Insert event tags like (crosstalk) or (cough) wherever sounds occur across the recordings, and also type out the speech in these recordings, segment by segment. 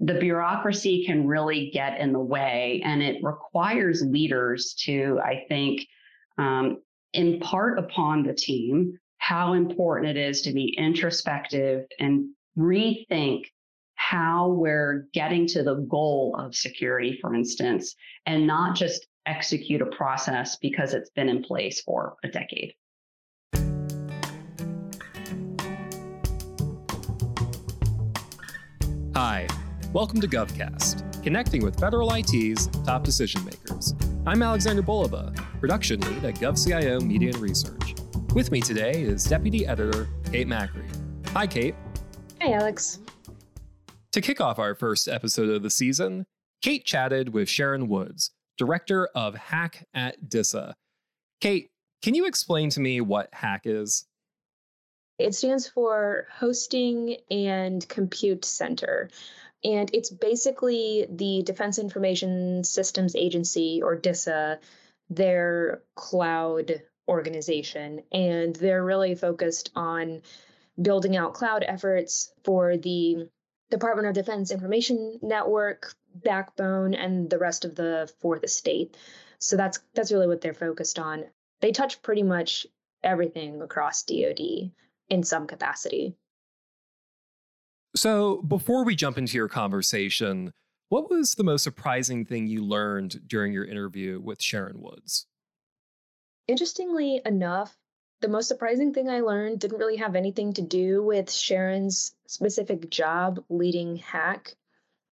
the bureaucracy can really get in the way, and it requires leaders to, I think, um, impart upon the team how important it is to be introspective and rethink how we're getting to the goal of security, for instance, and not just execute a process because it's been in place for a decade. Hi, welcome to GovCast, connecting with federal IT's top decision makers. I'm Alexander Bulova, production lead at GovCIO Media and Research. With me today is Deputy Editor Kate Macri. Hi, Kate. Hi, Alex. To kick off our first episode of the season, Kate chatted with Sharon Woods, Director of HaCC at DISA. Kate, can you explain to me what HaCC is? It stands for Hosting and Compute Center. And it's basically the Defense Information Systems Agency, or DISA, their cloud organization. And they're really focused on building out cloud efforts for the Department of Defense Information Network backbone and the rest of the fourth estate. So that's that's really what they're focused on. They touch pretty much everything across DoD in some capacity. So, before we jump into your conversation, what was the most surprising thing you learned during your interview with Sharon Woods? Interestingly enough, the most surprising thing I learned didn't really have anything to do with Sharon's specific job leading HaCC.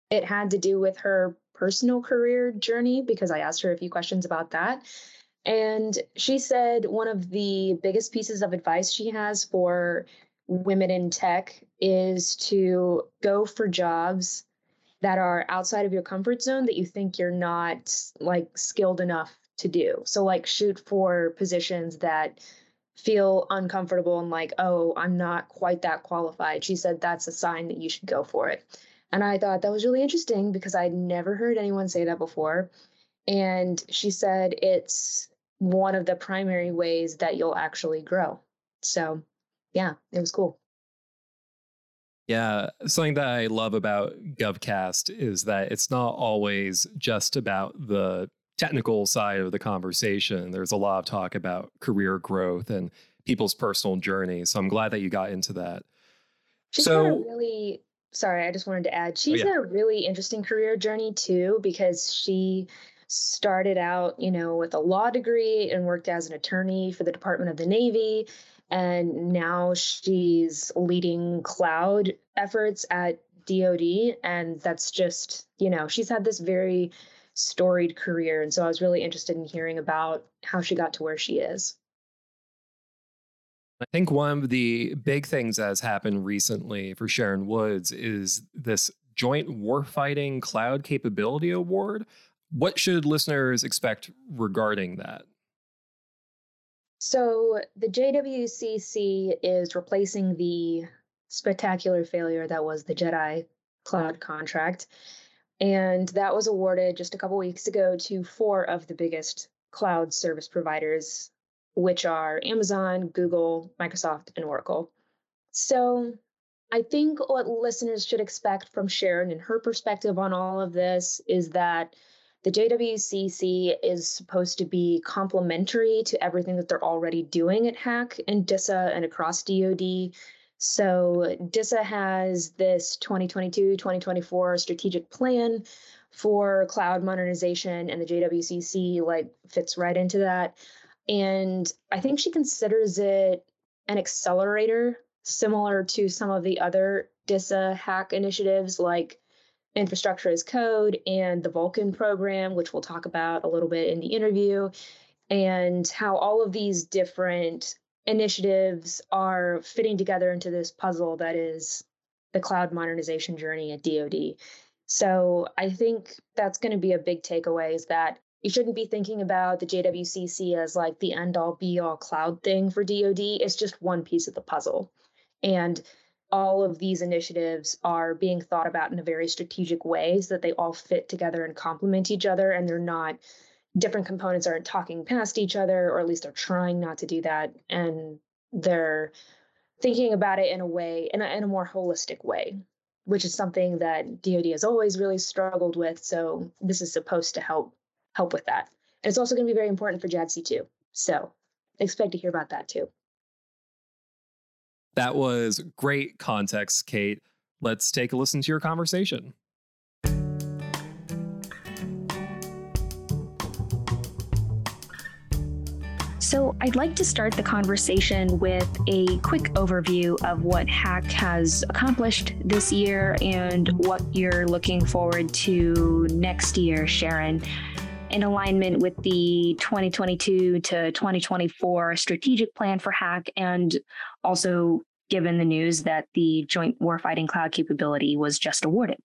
It had to do with her personal career journey because I asked her a few questions about that. And she said one of the biggest pieces of advice she has for women in tech is to go for jobs that are outside of your comfort zone that you think you're not like skilled enough to do. So like shoot for positions that feel uncomfortable and like, oh, I'm not quite that qualified. She said that's a sign that you should go for it. And I thought that was really interesting because I'd never heard anyone say that before. And she said it's one of the primary ways that you'll actually grow. So, yeah, it was cool. Yeah, something that I love about GovCast is that it's not always just about the technical side of the conversation. There's a lot of talk about career growth and people's personal journey. So I'm glad that you got into that. She's so, had a really sorry, I just wanted to add, oh, she's oh, yeah. had a really interesting career journey too, because she started out, you know, with a law degree and worked as an attorney for the Department of the Navy. And now she's leading cloud efforts at DoD. And that's just, you know, she's had this very storied career. And so I was really interested in hearing about how she got to where she is. I think one of the big things that has happened recently for Sharon Woods is this Joint Warfighting Cloud Capability Award, what should listeners expect regarding that? So, the JWCC is replacing the spectacular failure that was the JEDI cloud contract. And that was awarded just a couple weeks ago to four of the biggest cloud service providers, which are Amazon, Google, Microsoft, and Oracle. So, I think what listeners should expect from Sharon and her perspective on all of this is that the JWCC is supposed to be complementary to everything that they're already doing at HaCC and DISA and across DoD. So DISA has this 2022 2024 strategic plan for cloud modernization, and the JWCC like fits right into that. And I think she considers it an accelerator similar to some of the other DISA HaCC initiatives like infrastructure as code and the Vulcan program, which we'll talk about a little bit in the interview, and how all of these different initiatives are fitting together into this puzzle that is the cloud modernization journey at DoD. So I think that's going to be a big takeaway is that you shouldn't be thinking about the JWCC as like the end all be all cloud thing for DoD. It's just one piece of the puzzle. And all of these initiatives are being thought about in a very strategic way so that they all fit together and complement each other and they're not different components aren't talking past each other or at least they're trying not to do that and they're thinking about it in a way in a, in a more holistic way which is something that DoD has always really struggled with. So this is supposed to help help with that. And it's also going to be very important for JADC2. So expect to hear about that too. That was great context, Kate. Let's take a listen to your conversation. So, I'd like to start the conversation with a quick overview of what HaCC has accomplished this year and what you're looking forward to next year, Sharon, in alignment with the 2022 to 2024 strategic plan for HACC and also given the news that the Joint Warfighting Cloud capability was just awarded.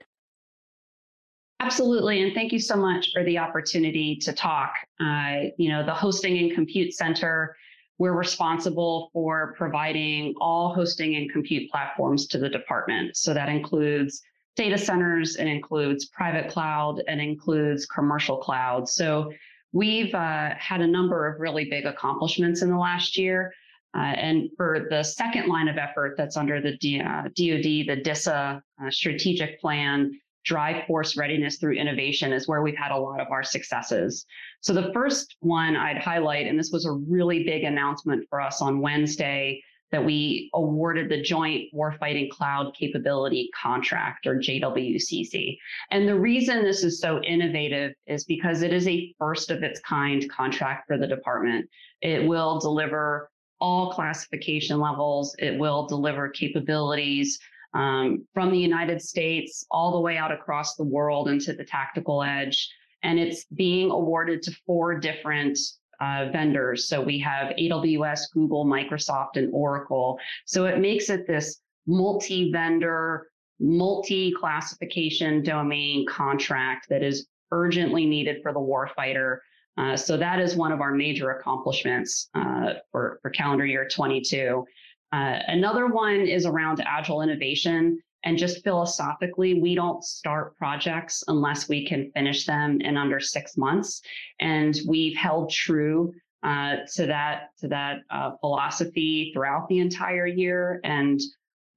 Absolutely. And thank you so much for the opportunity to talk. Uh, you know, the Hosting and Compute Center, we're responsible for providing all hosting and compute platforms to the department. So that includes data centers, it includes private cloud, and includes commercial cloud. So we've uh, had a number of really big accomplishments in the last year. Uh, and for the second line of effort that's under the D- uh, DoD, the DISA uh, strategic plan, drive force readiness through innovation is where we've had a lot of our successes. So the first one I'd highlight, and this was a really big announcement for us on Wednesday, that we awarded the Joint Warfighting Cloud Capability Contract or JWCC. And the reason this is so innovative is because it is a first of its kind contract for the department. It will deliver all classification levels, it will deliver capabilities um, from the United States all the way out across the world into the tactical edge. And it's being awarded to four different uh, vendors. So we have AWS, Google, Microsoft, and Oracle. So it makes it this multi vendor, multi classification domain contract that is urgently needed for the warfighter. Uh, so that is one of our major accomplishments uh, for, for calendar year 22. Uh, another one is around agile innovation. And just philosophically, we don't start projects unless we can finish them in under six months. And we've held true uh, to that to that uh, philosophy throughout the entire year. And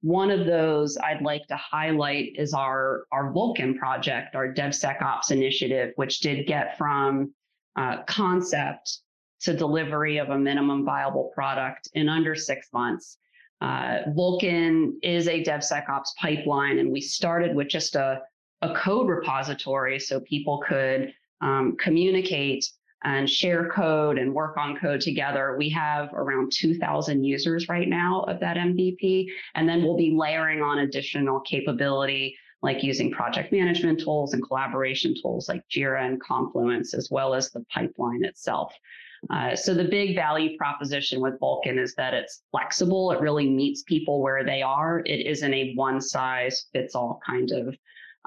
one of those I'd like to highlight is our our Vulcan project, our DevSecOps initiative, which did get from uh, concept to delivery of a minimum viable product in under six months. Uh, Vulcan is a DevSecOps pipeline, and we started with just a, a code repository so people could um, communicate and share code and work on code together. We have around 2,000 users right now of that MVP, and then we'll be layering on additional capability like using project management tools and collaboration tools like Jira and Confluence, as well as the pipeline itself. Uh, so the big value proposition with Vulcan is that it's flexible. It really meets people where they are. It isn't a one size fits all kind of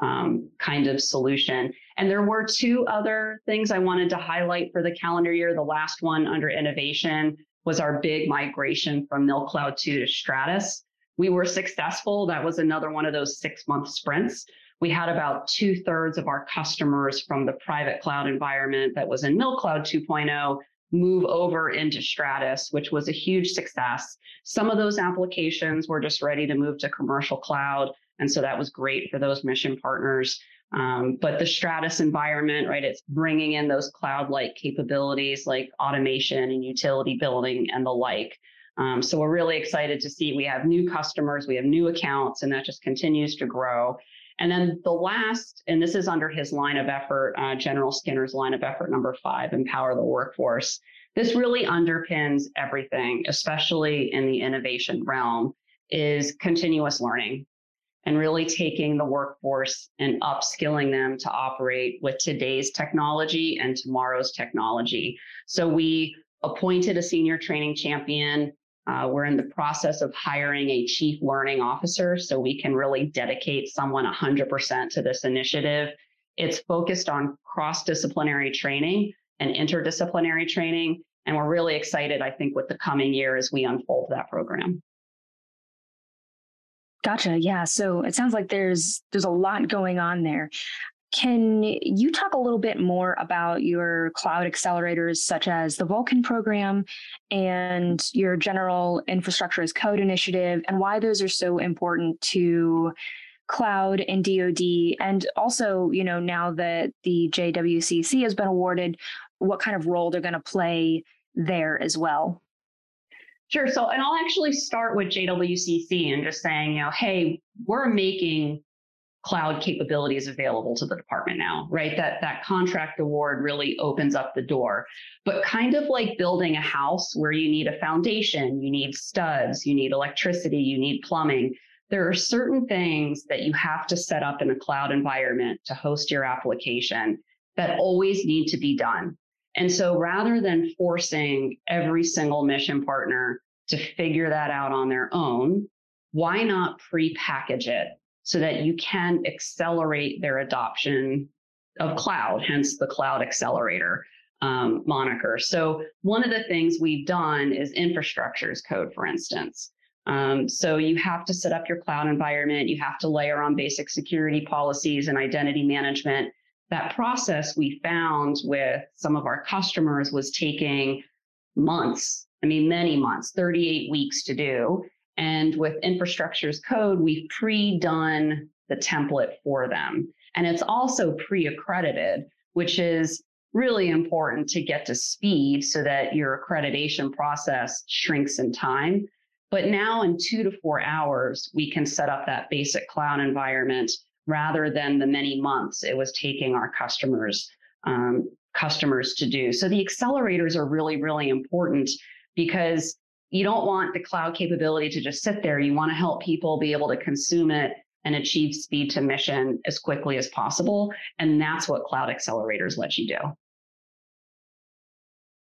um, kind of solution. And there were two other things I wanted to highlight for the calendar year. The last one under innovation was our big migration from MilCloud 2 to Stratus. We were successful. That was another one of those six month sprints. We had about two thirds of our customers from the private cloud environment that was in MilCloud 2.0 move over into Stratus, which was a huge success. Some of those applications were just ready to move to commercial cloud. And so that was great for those mission partners. Um, but the Stratus environment, right, it's bringing in those cloud like capabilities like automation and utility building and the like. Um, so we're really excited to see we have new customers, we have new accounts, and that just continues to grow. And then the last, and this is under his line of effort, uh, General Skinner's line of effort number five, empower the workforce. This really underpins everything, especially in the innovation realm, is continuous learning and really taking the workforce and upskilling them to operate with today's technology and tomorrow's technology. So we appointed a senior training champion uh, we're in the process of hiring a chief learning officer so we can really dedicate someone 100% to this initiative. It's focused on cross disciplinary training and interdisciplinary training. And we're really excited, I think, with the coming year as we unfold that program. Gotcha. Yeah. So it sounds like there's there's a lot going on there. Can you talk a little bit more about your cloud accelerators, such as the Vulcan program and your general infrastructure as code initiative, and why those are so important to cloud and DoD, and also, you know, now that the JWCC has been awarded, what kind of role they're going to play there as well. Sure. So, and I'll actually start with JWCC and just saying, you know, hey, we're making cloud capabilities available to the department now, right? That that contract award really opens up the door. But kind of like building a house where you need a foundation, you need studs, you need electricity, you need plumbing. There are certain things that you have to set up in a cloud environment to host your application that always need to be done. And so rather than forcing every single mission partner to figure that out on their own, why not pre-package it so that you can accelerate their adoption of cloud, hence the cloud accelerator um, moniker. So, one of the things we've done is infrastructure as code, for instance. Um, so, you have to set up your cloud environment, you have to layer on basic security policies and identity management. That process we found with some of our customers was taking months, I mean, many months, 38 weeks to do. And with infrastructure as code, we've pre-done the template for them. And it's also pre-accredited, which is really important to get to speed so that your accreditation process shrinks in time. But now in two to four hours, we can set up that basic cloud environment rather than the many months it was taking our customers um, customers to do. So the accelerators are really, really important because you don't want the cloud capability to just sit there. You want to help people be able to consume it and achieve speed to mission as quickly as possible. And that's what cloud accelerators let you do.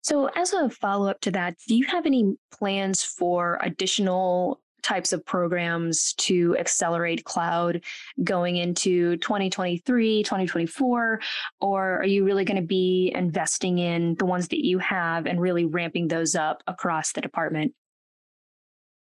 So, as a follow up to that, do you have any plans for additional types of programs to accelerate cloud going into 2023, 2024? Or are you really going to be investing in the ones that you have and really ramping those up across the department?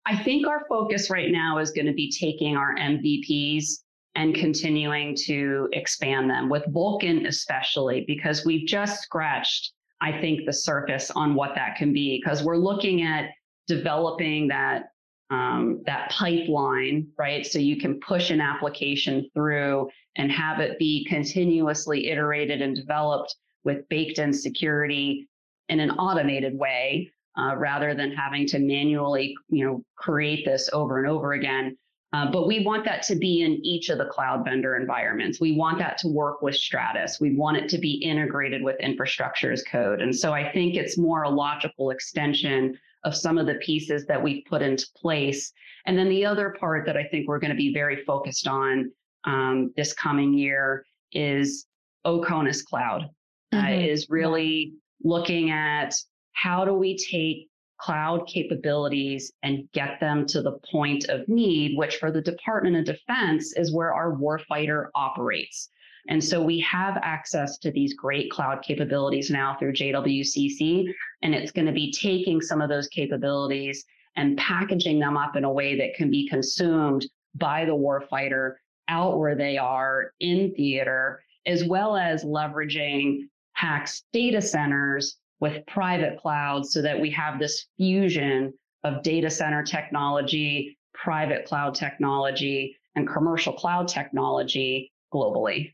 I think our focus right now is going to be taking our MVPs and continuing to expand them with Vulcan, especially because we've just scratched, I think, the surface on what that can be because we're looking at developing that um, that pipeline, right? So you can push an application through and have it be continuously iterated and developed with baked in security in an automated way, uh, rather than having to manually, you know, create this over and over again. Uh, but we want that to be in each of the cloud vendor environments. We want that to work with Stratus. We want it to be integrated with infrastructure as code. And so I think it's more a logical extension of some of the pieces that we've put into place. And then the other part that I think we're going to be very focused on um, this coming year is OCONUS Cloud, uh, mm-hmm. uh, is really looking at how do we take cloud capabilities and get them to the point of need, which for the Department of Defense is where our warfighter operates. And so we have access to these great cloud capabilities now through JWCC, and it's going to be taking some of those capabilities and packaging them up in a way that can be consumed by the warfighter out where they are in theater, as well as leveraging HaCC's data centers with private clouds so that we have this fusion of data center technology, private cloud technology, and commercial cloud technology globally.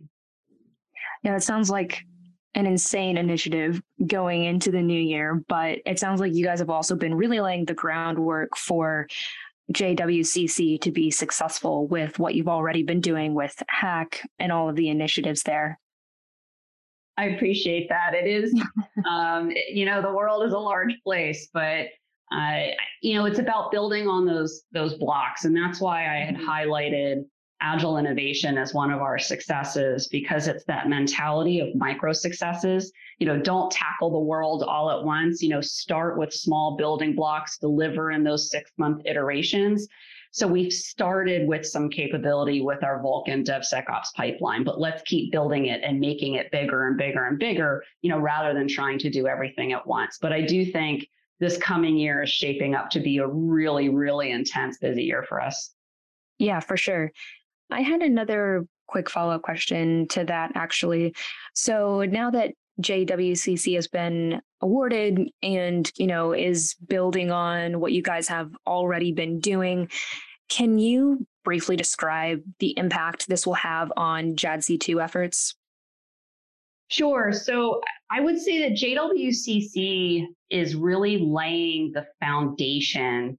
Yeah, it sounds like an insane initiative going into the new year, but it sounds like you guys have also been really laying the groundwork for JWCC to be successful with what you've already been doing with HaCC and all of the initiatives there. I appreciate that. It is, (laughs) um, you know, the world is a large place, but uh, you know, it's about building on those those blocks, and that's why I had mm-hmm. highlighted agile innovation as one of our successes because it's that mentality of micro successes. You know don't tackle the world all at once. You know start with small building blocks deliver in those six month iterations. So we've started with some capability with our vulcan devsecops pipeline but let's keep building it and making it bigger and bigger and bigger you know rather than trying to do everything at once. But i do think this coming year is shaping up to be a really really intense busy year for us. Yeah, for sure. I had another quick follow up question to that actually. So now that JWCC has been awarded and, you know, is building on what you guys have already been doing, Can you briefly describe the impact this will have on JADC2 efforts? Sure. So I would say that JWCC is really laying the foundation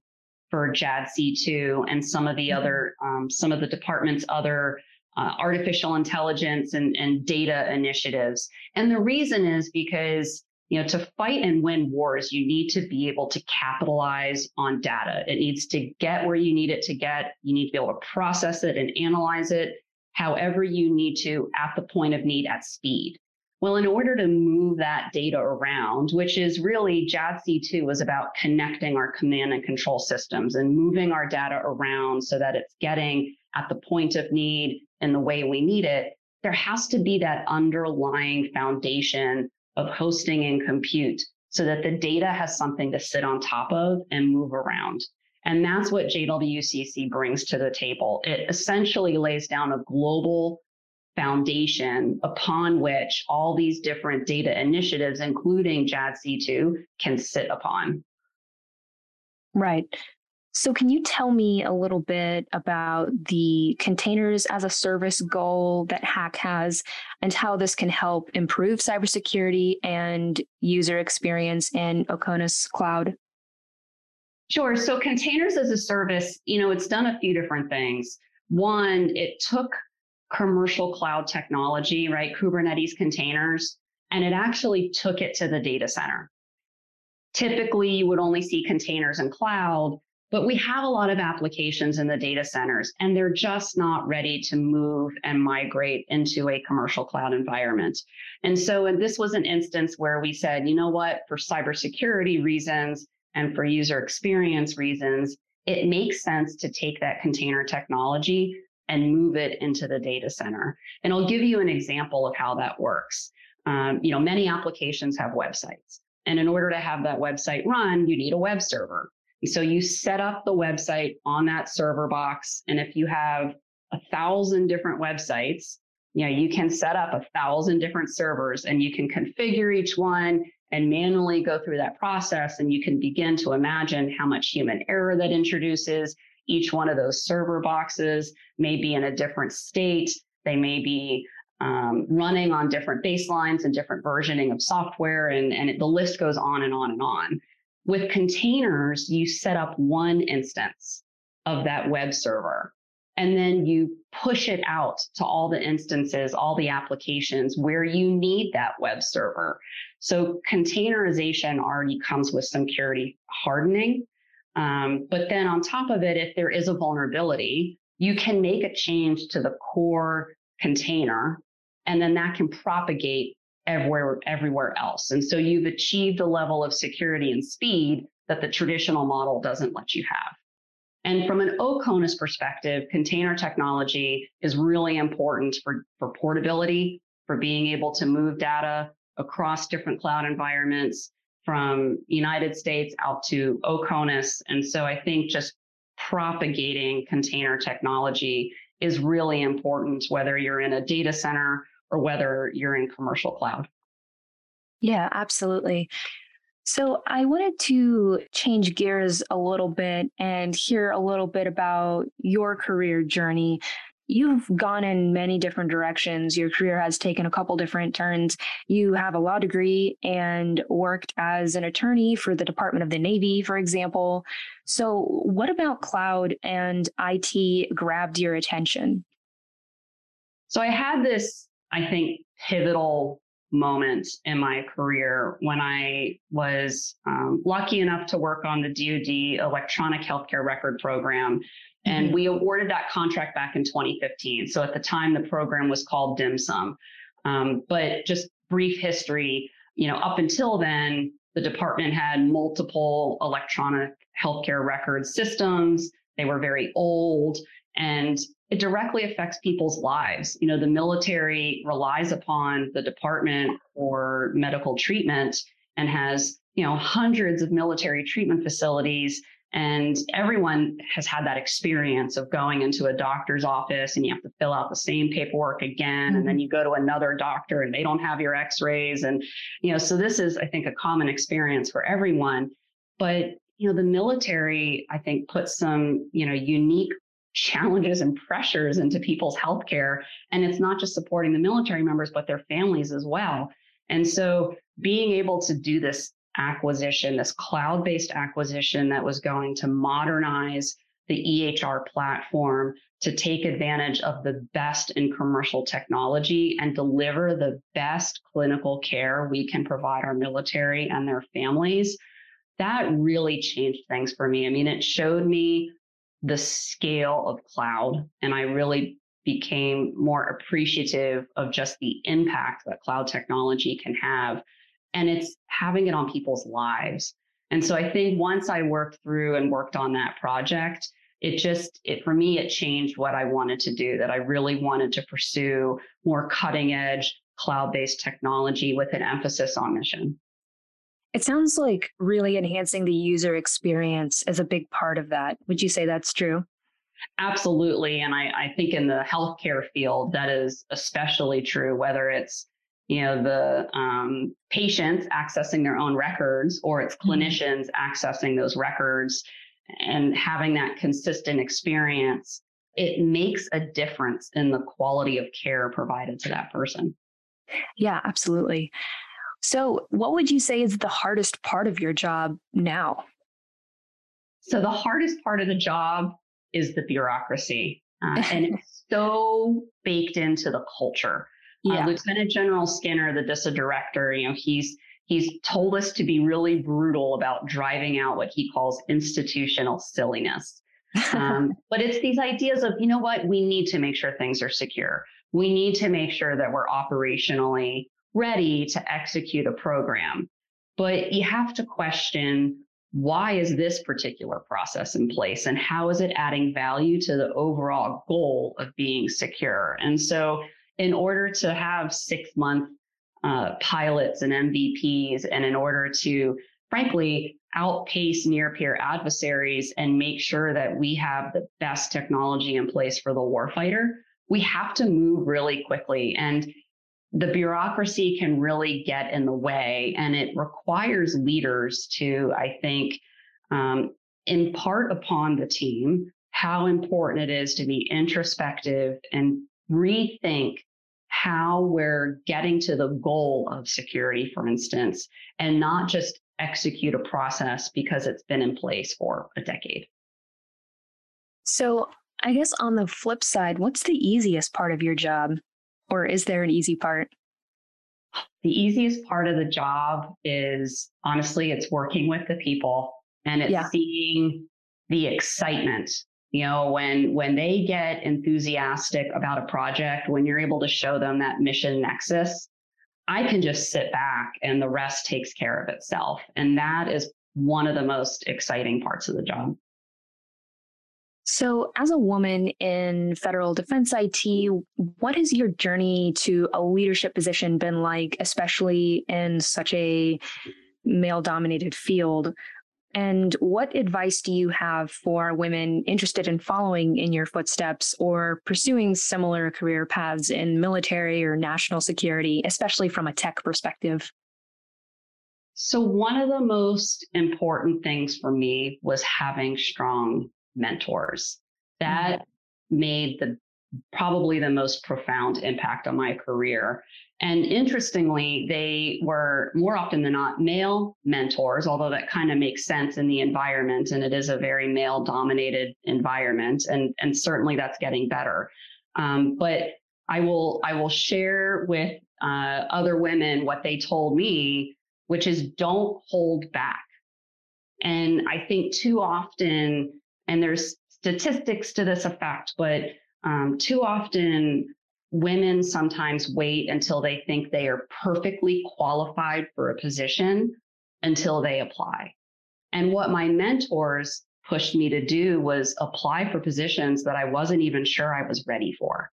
for JADC2 and some of the mm-hmm. other, um, some of the department's other uh, artificial intelligence and, and data initiatives. And the reason is because you know to fight and win wars you need to be able to capitalize on data it needs to get where you need it to get you need to be able to process it and analyze it however you need to at the point of need at speed well, in order to move that data around, which is really JADC2 was about connecting our command and control systems and moving our data around so that it's getting at the point of need in the way we need it, there has to be that underlying foundation of hosting and compute so that the data has something to sit on top of and move around. And that's what JWCC brings to the table. It essentially lays down a global foundation upon which all these different data initiatives, including JADC2, can sit upon. Right. So, can you tell me a little bit about the containers as a service goal that HaCC has and how this can help improve cybersecurity and user experience in Oconus Cloud? Sure. So, containers as a service, you know, it's done a few different things. One, it took commercial cloud technology, right? Kubernetes containers, and it actually took it to the data center. Typically, you would only see containers in cloud, but we have a lot of applications in the data centers, and they're just not ready to move and migrate into a commercial cloud environment. And so, and this was an instance where we said, you know what, for cybersecurity reasons and for user experience reasons, it makes sense to take that container technology and move it into the data center. And I'll give you an example of how that works. Um, you know, many applications have websites. And in order to have that website run, you need a web server. So you set up the website on that server box. And if you have a thousand different websites, you know, you can set up a thousand different servers and you can configure each one and manually go through that process. And you can begin to imagine how much human error that introduces, each one of those server boxes may be in a different state. They may be um, running on different baselines and different versioning of software, and, and it, the list goes on and on and on. With containers, you set up one instance of that web server, and then you push it out to all the instances, all the applications where you need that web server. So containerization already comes with some security hardening um, but then on top of it, if there is a vulnerability, you can make a change to the core container, and then that can propagate everywhere, everywhere else. And so you've achieved a level of security and speed that the traditional model doesn't let you have. And from an Oconus perspective, container technology is really important for, for portability, for being able to move data across different cloud environments, from United States out to Oconus. And so I think just propagating container technology is really important, whether you're in a data center or whether you're in commercial cloud. Yeah, absolutely. So I wanted to change gears a little bit and hear a little bit about your career journey you've gone in many different directions. Your career has taken a couple different turns. You have a law degree and worked as an attorney for the Department of the Navy, for example. So, what about cloud and IT grabbed your attention? So, I had this, I think, pivotal moment in my career when I was um, lucky enough to work on the DoD electronic healthcare record program and mm-hmm. we awarded that contract back in 2015. So at the time, the program was called DHMSM. Um, but just brief history, you know, up until then, the department had multiple electronic healthcare record systems. They were very old and it directly affects people's lives. You know, the military relies upon the department for medical treatment and has, you know, hundreds of military treatment facilities and everyone has had that experience of going into a doctor's office and you have to fill out the same paperwork again. And then mm-hmm. you go to another doctor and they don't have your x rays. And, you know, so this is, I think, a common experience for everyone. But you know, the military, I think, puts some, you know, unique challenges and pressures into people's healthcare. And it's not just supporting the military members, but their families as well. And so being able to do this acquisition, this cloud based acquisition that was going to modernize the EHR platform to take advantage of the best in commercial technology and deliver the best clinical care we can provide our military and their families. That really changed things for me. I mean, it showed me the scale of cloud, and I really became more appreciative of just the impact that cloud technology can have. And it's having it on people's lives. And so I think once I worked through and worked on that project, it just it for me it changed what i wanted to do that i really wanted to pursue more cutting edge cloud-based technology with an emphasis on mission. It sounds like really enhancing the user experience is a big part of that. Would you say that's true? Absolutely and i, I think in the healthcare field that is especially true whether it's you know the um, patients accessing their own records or it's mm-hmm. clinicians accessing those records and having that consistent experience, it makes a difference in the quality of care provided to that person. Yeah, absolutely. So, what would you say is the hardest part of your job now? So, the hardest part of the job is the bureaucracy, uh, and it's (laughs) so baked into the culture. Uh, yeah. Uh, Lieutenant General Skinner, the DISA director, you know, he's He's told us to be really brutal about driving out what he calls institutional silliness. Um, (laughs) but it's these ideas of, you know what, we need to make sure things are secure. We need to make sure that we're operationally ready to execute a program. But you have to question why is this particular process in place and how is it adding value to the overall goal of being secure? And so, in order to have six month uh, pilots and MVPs, and in order to, frankly, outpace near peer adversaries and make sure that we have the best technology in place for the warfighter, we have to move really quickly. And the bureaucracy can really get in the way, and it requires leaders to, I think, um, impart upon the team how important it is to be introspective and rethink how we're getting to the goal of security, for instance, and not just execute a process because it's been in place for a decade. So, I guess on the flip side, what's the easiest part of your job? Or is there an easy part? The easiest part of the job is honestly, it's working with the people and it's yeah. seeing the excitement you know when when they get enthusiastic about a project when you're able to show them that mission nexus i can just sit back and the rest takes care of itself and that is one of the most exciting parts of the job so, as a woman in federal defense IT, what has your journey to a leadership position been like, especially in such a male dominated field? And what advice do you have for women interested in following in your footsteps or pursuing similar career paths in military or national security, especially from a tech perspective? So, one of the most important things for me was having strong mentors. That mm-hmm. made the probably the most profound impact on my career. And interestingly, they were more often than not male mentors, although that kind of makes sense in the environment. And it is a very male dominated environment. And, and certainly that's getting better. Um, but I will, I will share with uh, other women what they told me, which is don't hold back. And I think too often, and there's statistics to this effect, but um, too often women sometimes wait until they think they are perfectly qualified for a position until they apply. And what my mentors pushed me to do was apply for positions that I wasn't even sure I was ready for.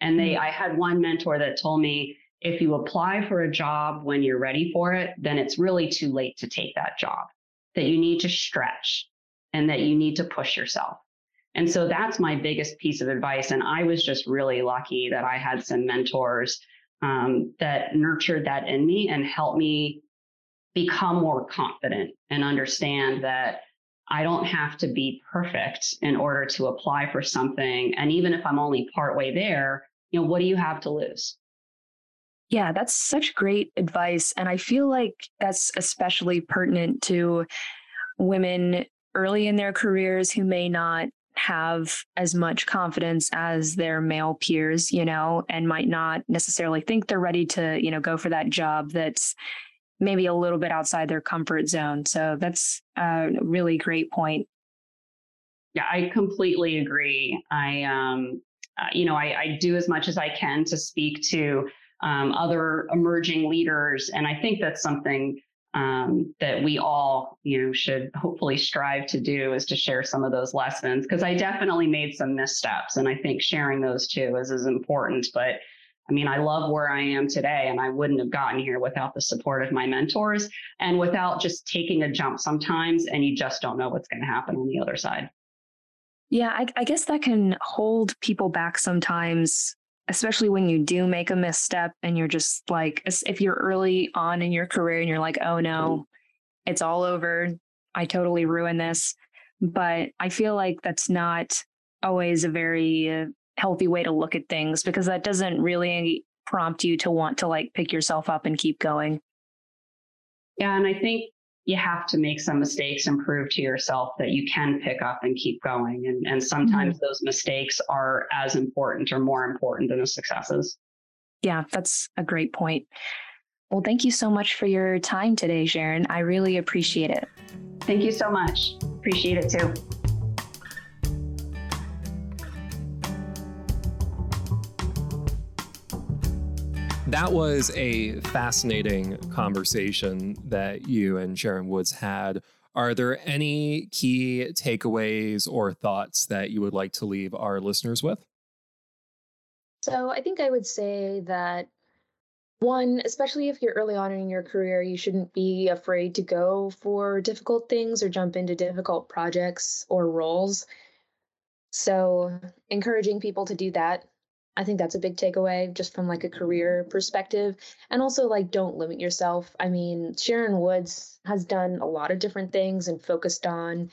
And they, hmm. I had one mentor that told me, if you apply for a job when you're ready for it, then it's really too late to take that job, that you need to stretch and that you need to push yourself. And so that's my biggest piece of advice. And I was just really lucky that I had some mentors um, that nurtured that in me and helped me become more confident and understand that I don't have to be perfect in order to apply for something. And even if I'm only partway there, you know, what do you have to lose? Yeah, that's such great advice. And I feel like that's especially pertinent to women early in their careers who may not have as much confidence as their male peers, you know, and might not necessarily think they're ready to, you know, go for that job that's maybe a little bit outside their comfort zone. So that's a really great point. Yeah, I completely agree. I, um, uh, you know, I, I, do as much as I can to speak to um, other emerging leaders, and I think that's something um, that we all, you know, should hopefully strive to do is to share some of those lessons because I definitely made some missteps, and I think sharing those too is as important. But I mean, I love where I am today, and I wouldn't have gotten here without the support of my mentors and without just taking a jump sometimes, and you just don't know what's going to happen on the other side. Yeah, I, I guess that can hold people back sometimes, especially when you do make a misstep and you're just like, if you're early on in your career and you're like, oh no, it's all over. I totally ruined this. But I feel like that's not always a very healthy way to look at things because that doesn't really prompt you to want to like pick yourself up and keep going. Yeah, and I think you have to make some mistakes and prove to yourself that you can pick up and keep going. And, and sometimes mm-hmm. those mistakes are as important or more important than the successes. Yeah, that's a great point. Well, thank you so much for your time today, Sharon. I really appreciate it. Thank you so much. Appreciate it too. That was a fascinating conversation that you and Sharon Woods had. Are there any key takeaways or thoughts that you would like to leave our listeners with? So, I think I would say that one, especially if you're early on in your career, you shouldn't be afraid to go for difficult things or jump into difficult projects or roles. So, encouraging people to do that I think that's a big takeaway just from like a career perspective. And also like don't limit yourself. I mean, Sharon Woods has done a lot of different things and focused on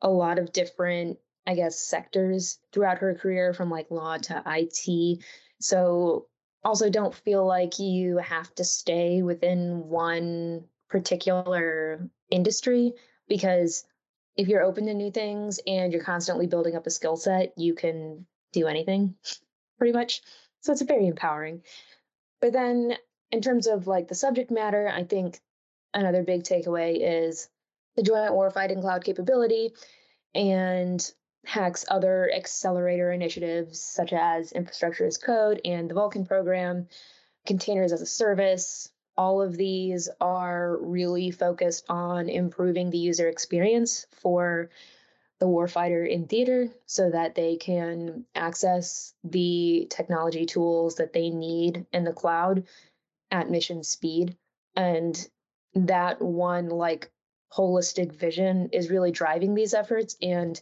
a lot of different, I guess, sectors throughout her career from like law to IT. So also don't feel like you have to stay within one particular industry because if you're open to new things and you're constantly building up a skill set, you can do anything pretty much. So it's very empowering. But then in terms of like the subject matter, I think another big takeaway is the joint warfighting cloud capability and HaCC's other accelerator initiatives such as infrastructure as code and the Vulcan program, containers as a service. All of these are really focused on improving the user experience for the warfighter in theater so that they can access the technology tools that they need in the cloud at mission speed. And that one like holistic vision is really driving these efforts. And,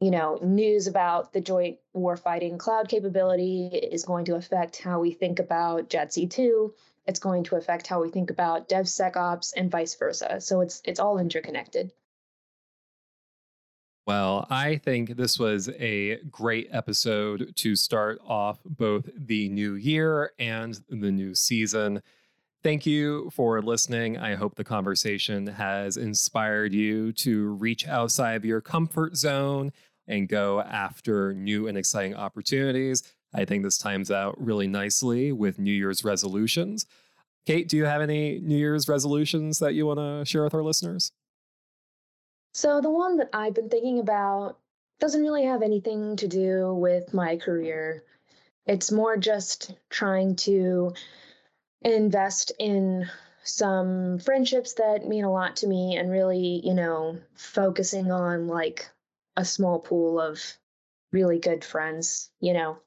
you know, news about the joint warfighting cloud capability is going to affect how we think about JADC2. It's going to affect how we think about DevSecOps and vice versa. So it's it's all interconnected. Well, I think this was a great episode to start off both the new year and the new season. Thank you for listening. I hope the conversation has inspired you to reach outside of your comfort zone and go after new and exciting opportunities. I think this times out really nicely with New Year's resolutions. Kate, do you have any New Year's resolutions that you want to share with our listeners? So, the one that I've been thinking about doesn't really have anything to do with my career. It's more just trying to invest in some friendships that mean a lot to me and really, you know, focusing on like a small pool of really good friends, you know,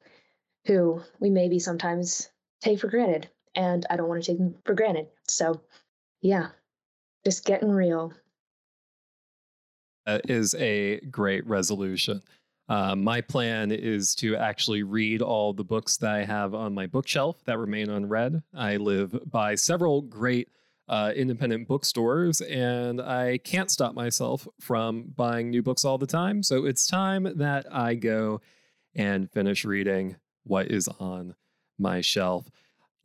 who we maybe sometimes take for granted. And I don't want to take them for granted. So, yeah, just getting real. That is a great resolution. Uh, my plan is to actually read all the books that I have on my bookshelf that remain unread. I live by several great uh, independent bookstores, and I can't stop myself from buying new books all the time. So it's time that I go and finish reading what is on my shelf.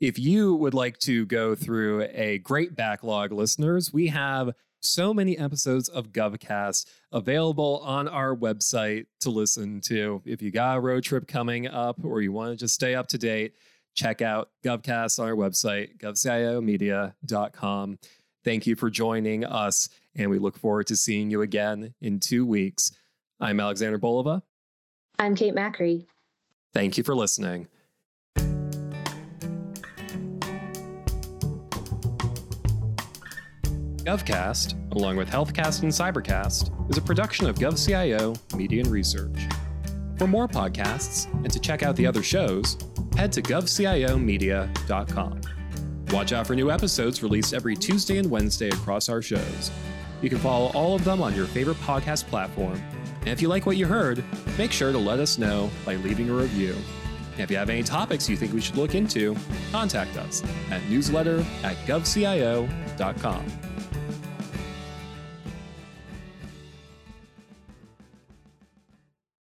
If you would like to go through a great backlog, listeners, we have so many episodes of GovCast available on our website to listen to. If you got a road trip coming up or you want to just stay up to date, check out GovCast on our website, govciomedia.com. Thank you for joining us, and we look forward to seeing you again in two weeks. I'm Alexander Bolova. I'm Kate Macri. Thank you for listening. GovCast, along with HealthCast and Cybercast, is a production of GovCIO Media and Research. For more podcasts and to check out the other shows, head to govciomedia.com. Watch out for new episodes released every Tuesday and Wednesday across our shows. You can follow all of them on your favorite podcast platform. And if you like what you heard, make sure to let us know by leaving a review. And if you have any topics you think we should look into, contact us at newsletter at govcio.com.